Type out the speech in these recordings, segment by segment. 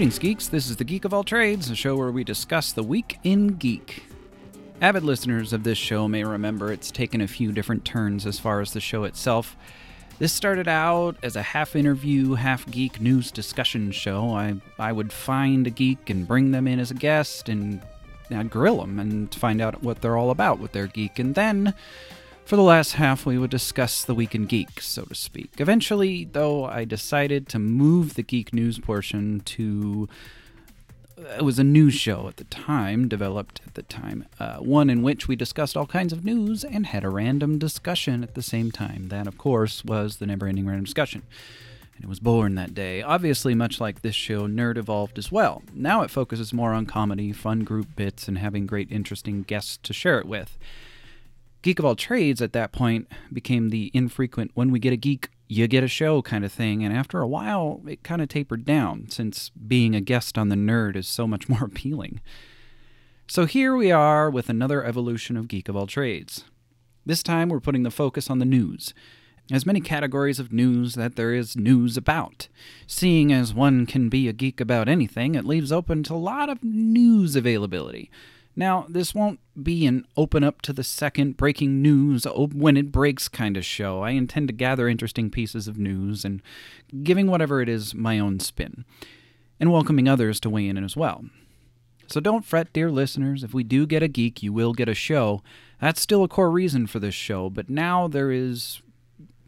Greetings, geeks. This is the Geek of All Trades, a show where we discuss the week in geek. Avid listeners of this show may remember it's taken a few different turns as far as the show itself. This started out as a half interview, half geek news discussion show. I, I would find a geek and bring them in as a guest, and I'd grill them and find out what they're all about with their geek. And then for the last half, we would discuss the Week in Geek, so to speak. Eventually, though, I decided to move the geek news portion to. It was a news show at the time, developed at the time, uh, one in which we discussed all kinds of news and had a random discussion at the same time. That, of course, was the never ending random discussion. And it was born that day. Obviously, much like this show, Nerd evolved as well. Now it focuses more on comedy, fun group bits, and having great, interesting guests to share it with. Geek of All Trades at that point became the infrequent when we get a geek, you get a show kind of thing. And after a while, it kind of tapered down since being a guest on the nerd is so much more appealing. So here we are with another evolution of Geek of All Trades. This time we're putting the focus on the news. As many categories of news that there is news about. Seeing as one can be a geek about anything, it leaves open to a lot of news availability. Now, this won't be an open up to the second breaking news when it breaks kind of show. I intend to gather interesting pieces of news and giving whatever it is my own spin, and welcoming others to weigh in as well. So don't fret, dear listeners, if we do get a geek, you will get a show. That's still a core reason for this show, but now there is.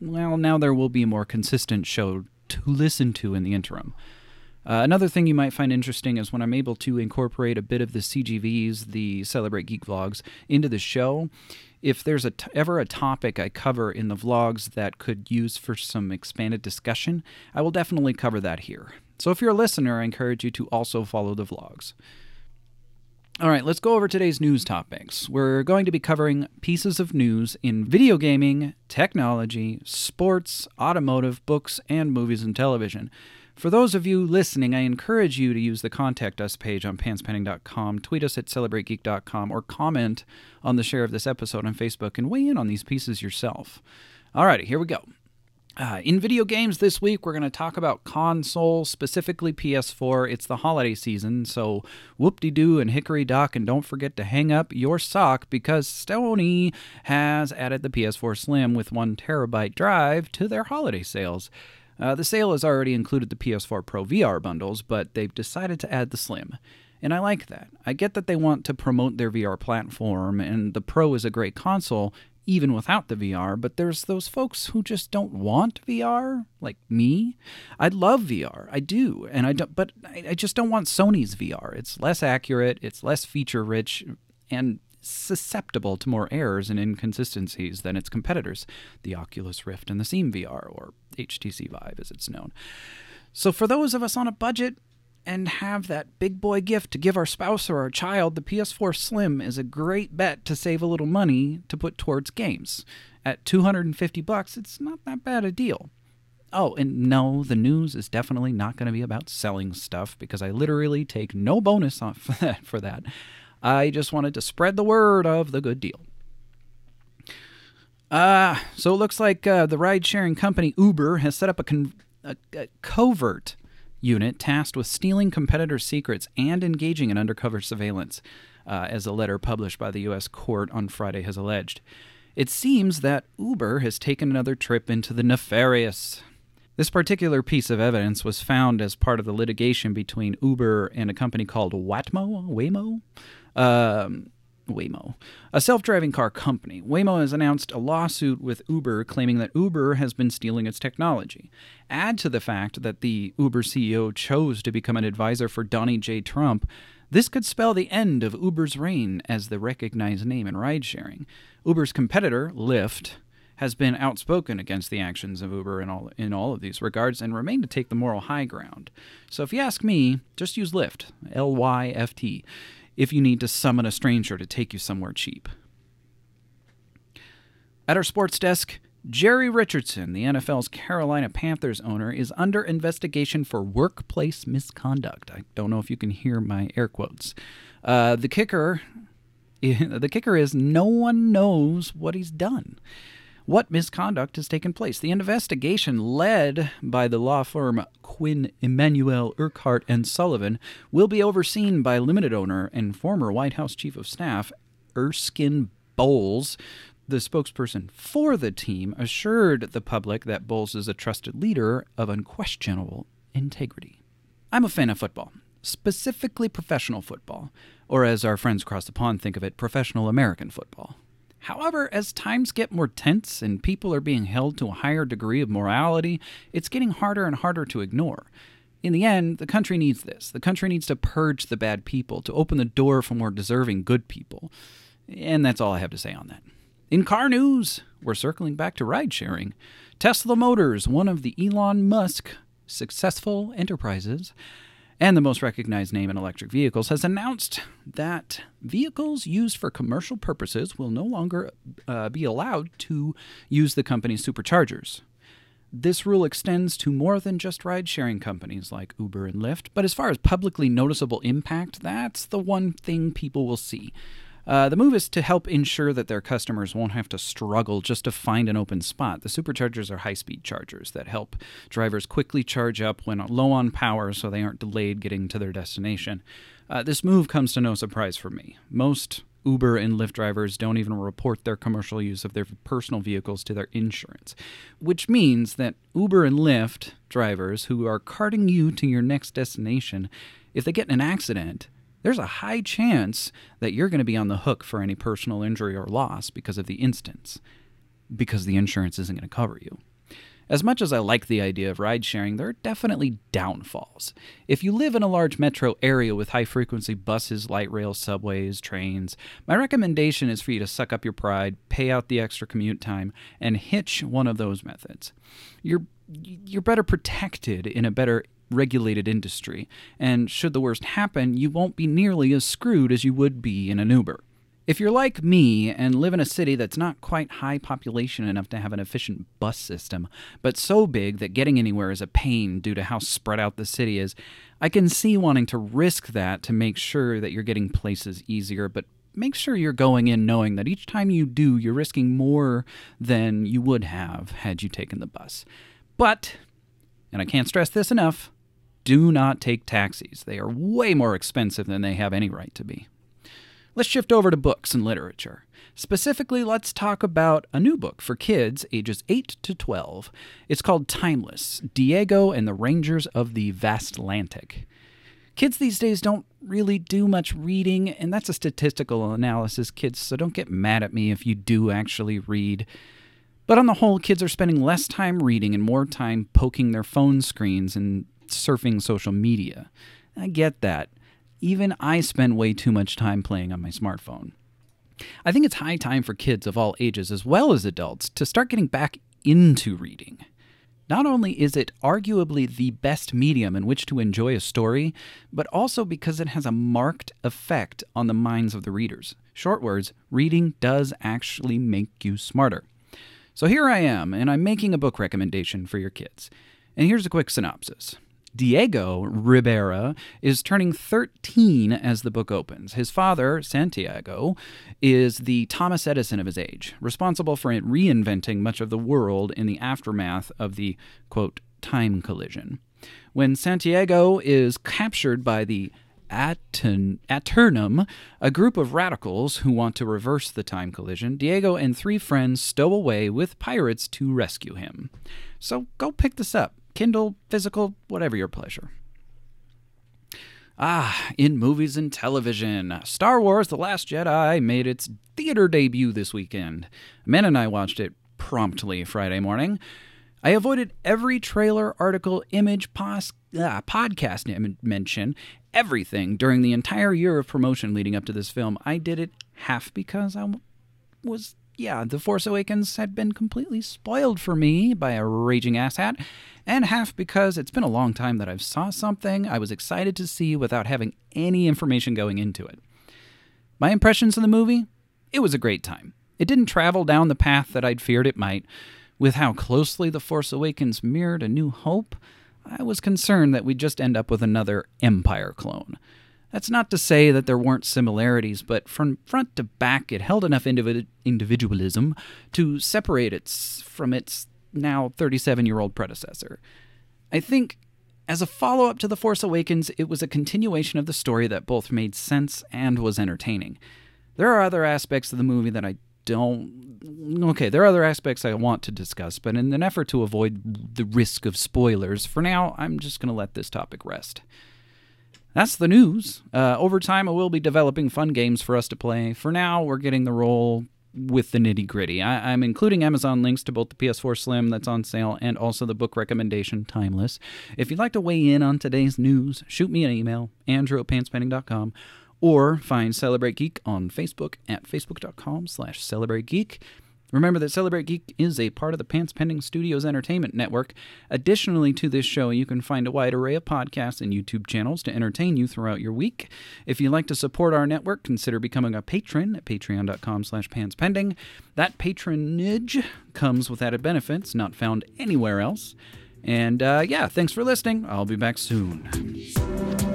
Well, now there will be a more consistent show to listen to in the interim. Uh, another thing you might find interesting is when I'm able to incorporate a bit of the CGVs, the Celebrate Geek vlogs, into the show. If there's a t- ever a topic I cover in the vlogs that could use for some expanded discussion, I will definitely cover that here. So if you're a listener, I encourage you to also follow the vlogs. All right, let's go over today's news topics. We're going to be covering pieces of news in video gaming, technology, sports, automotive, books, and movies and television. For those of you listening, I encourage you to use the Contact Us page on pantspending.com, tweet us at celebrategeek.com, or comment on the share of this episode on Facebook and weigh in on these pieces yourself. Alrighty, here we go. Uh, in video games this week, we're going to talk about console, specifically PS4. It's the holiday season, so whoop de doo and hickory dock, and don't forget to hang up your sock because Sony has added the PS4 Slim with one terabyte drive to their holiday sales. Uh, the sale has already included the PS4 Pro VR bundles, but they've decided to add the Slim. And I like that. I get that they want to promote their VR platform, and the Pro is a great console, even without the VR, but there's those folks who just don't want VR, like me. I love VR, I do, and I don't, but I just don't want Sony's VR. It's less accurate, it's less feature rich, and susceptible to more errors and inconsistencies than its competitors, the Oculus Rift and the Steam VR, or HTC Vive as it's known. So, for those of us on a budget and have that big boy gift to give our spouse or our child, the PS4 Slim is a great bet to save a little money to put towards games. At 250 bucks, it's not that bad a deal. Oh, and no, the news is definitely not going to be about selling stuff because I literally take no bonus off for that. I just wanted to spread the word of the good deal. Uh, so it looks like uh, the ride sharing company Uber has set up a, con- a, a covert unit tasked with stealing competitor secrets and engaging in undercover surveillance, uh, as a letter published by the U.S. court on Friday has alleged. It seems that Uber has taken another trip into the nefarious. This particular piece of evidence was found as part of the litigation between Uber and a company called Watmo, Waymo, um, Waymo, a self driving car company. Waymo has announced a lawsuit with Uber claiming that Uber has been stealing its technology. Add to the fact that the Uber CEO chose to become an advisor for Donnie J. Trump. This could spell the end of Uber's reign as the recognized name in ride sharing. Uber's competitor, Lyft, has been outspoken against the actions of Uber in all in all of these regards and remain to take the moral high ground. So if you ask me, just use Lyft, L Y F T if you need to summon a stranger to take you somewhere cheap. At our sports desk, Jerry Richardson, the NFL's Carolina Panthers owner, is under investigation for workplace misconduct. I don't know if you can hear my air quotes. Uh, the kicker, the kicker is no one knows what he's done. What misconduct has taken place. The investigation, led by the law firm Quinn Emanuel Urquhart and Sullivan, will be overseen by limited owner and former White House Chief of Staff Erskine Bowles. The spokesperson for the team assured the public that Bowles is a trusted leader of unquestionable integrity. I'm a fan of football, specifically professional football, or as our friends across the pond think of it, professional American football. However, as times get more tense and people are being held to a higher degree of morality, it's getting harder and harder to ignore. In the end, the country needs this. The country needs to purge the bad people, to open the door for more deserving good people. And that's all I have to say on that. In car news, we're circling back to ride sharing. Tesla Motors, one of the Elon Musk successful enterprises, and the most recognized name in electric vehicles, has announced that vehicles used for commercial purposes will no longer uh, be allowed to use the company's superchargers. This rule extends to more than just ride sharing companies like Uber and Lyft, but as far as publicly noticeable impact, that's the one thing people will see. Uh, the move is to help ensure that their customers won't have to struggle just to find an open spot. The superchargers are high speed chargers that help drivers quickly charge up when low on power so they aren't delayed getting to their destination. Uh, this move comes to no surprise for me. Most Uber and Lyft drivers don't even report their commercial use of their personal vehicles to their insurance, which means that Uber and Lyft drivers who are carting you to your next destination, if they get in an accident, there's a high chance that you're going to be on the hook for any personal injury or loss because of the instance, because the insurance isn't going to cover you. As much as I like the idea of ride sharing, there are definitely downfalls. If you live in a large metro area with high frequency buses, light rail, subways, trains, my recommendation is for you to suck up your pride, pay out the extra commute time, and hitch one of those methods. You're you're better protected in a better regulated industry, and should the worst happen, you won't be nearly as screwed as you would be in an Uber. If you're like me and live in a city that's not quite high population enough to have an efficient bus system, but so big that getting anywhere is a pain due to how spread out the city is, I can see wanting to risk that to make sure that you're getting places easier, but make sure you're going in knowing that each time you do, you're risking more than you would have had you taken the bus. But, and I can't stress this enough, do not take taxis. They are way more expensive than they have any right to be. Let's shift over to books and literature. Specifically, let's talk about a new book for kids ages 8 to 12. It's called Timeless Diego and the Rangers of the Vastlantic. Kids these days don't really do much reading, and that's a statistical analysis, kids, so don't get mad at me if you do actually read. But on the whole, kids are spending less time reading and more time poking their phone screens and surfing social media. I get that. Even I spend way too much time playing on my smartphone. I think it's high time for kids of all ages, as well as adults, to start getting back into reading. Not only is it arguably the best medium in which to enjoy a story, but also because it has a marked effect on the minds of the readers. Short words, reading does actually make you smarter. So here I am, and I'm making a book recommendation for your kids. And here's a quick synopsis Diego Ribera is turning 13 as the book opens. His father, Santiago, is the Thomas Edison of his age, responsible for reinventing much of the world in the aftermath of the, quote, time collision. When Santiago is captured by the Aeternum, a group of radicals who want to reverse the time collision, Diego and three friends stow away with pirates to rescue him. So go pick this up. Kindle, physical, whatever your pleasure. Ah, in movies and television, Star Wars The Last Jedi made its theater debut this weekend. Men and I watched it promptly Friday morning. I avoided every trailer, article, image, pos- ah, podcast Im- mention, everything during the entire year of promotion leading up to this film. I did it half because I was yeah, The Force Awakens had been completely spoiled for me by a raging asshat, and half because it's been a long time that I've saw something I was excited to see without having any information going into it. My impressions of the movie? It was a great time. It didn't travel down the path that I'd feared it might. With how closely The Force Awakens mirrored A New Hope, I was concerned that we'd just end up with another Empire clone. That's not to say that there weren't similarities, but from front to back, it held enough individ- individualism to separate it from its now 37 year old predecessor. I think, as a follow up to The Force Awakens, it was a continuation of the story that both made sense and was entertaining. There are other aspects of the movie that I don't. Okay, there are other aspects I want to discuss, but in an effort to avoid the risk of spoilers, for now, I'm just going to let this topic rest. That's the news. Uh, over time, I will be developing fun games for us to play. For now, we're getting the roll with the nitty gritty. I'm including Amazon links to both the PS4 Slim that's on sale and also the book recommendation Timeless. If you'd like to weigh in on today's news, shoot me an email, andrew at pantspending.com, or find Celebrate Geek on Facebook at facebook.com slash celebrategeek. Remember that Celebrate Geek is a part of the Pants Pending Studios Entertainment Network. Additionally to this show, you can find a wide array of podcasts and YouTube channels to entertain you throughout your week. If you'd like to support our network, consider becoming a patron at patreon.com slash pantspending. That patronage comes with added benefits not found anywhere else. And uh, yeah, thanks for listening. I'll be back soon.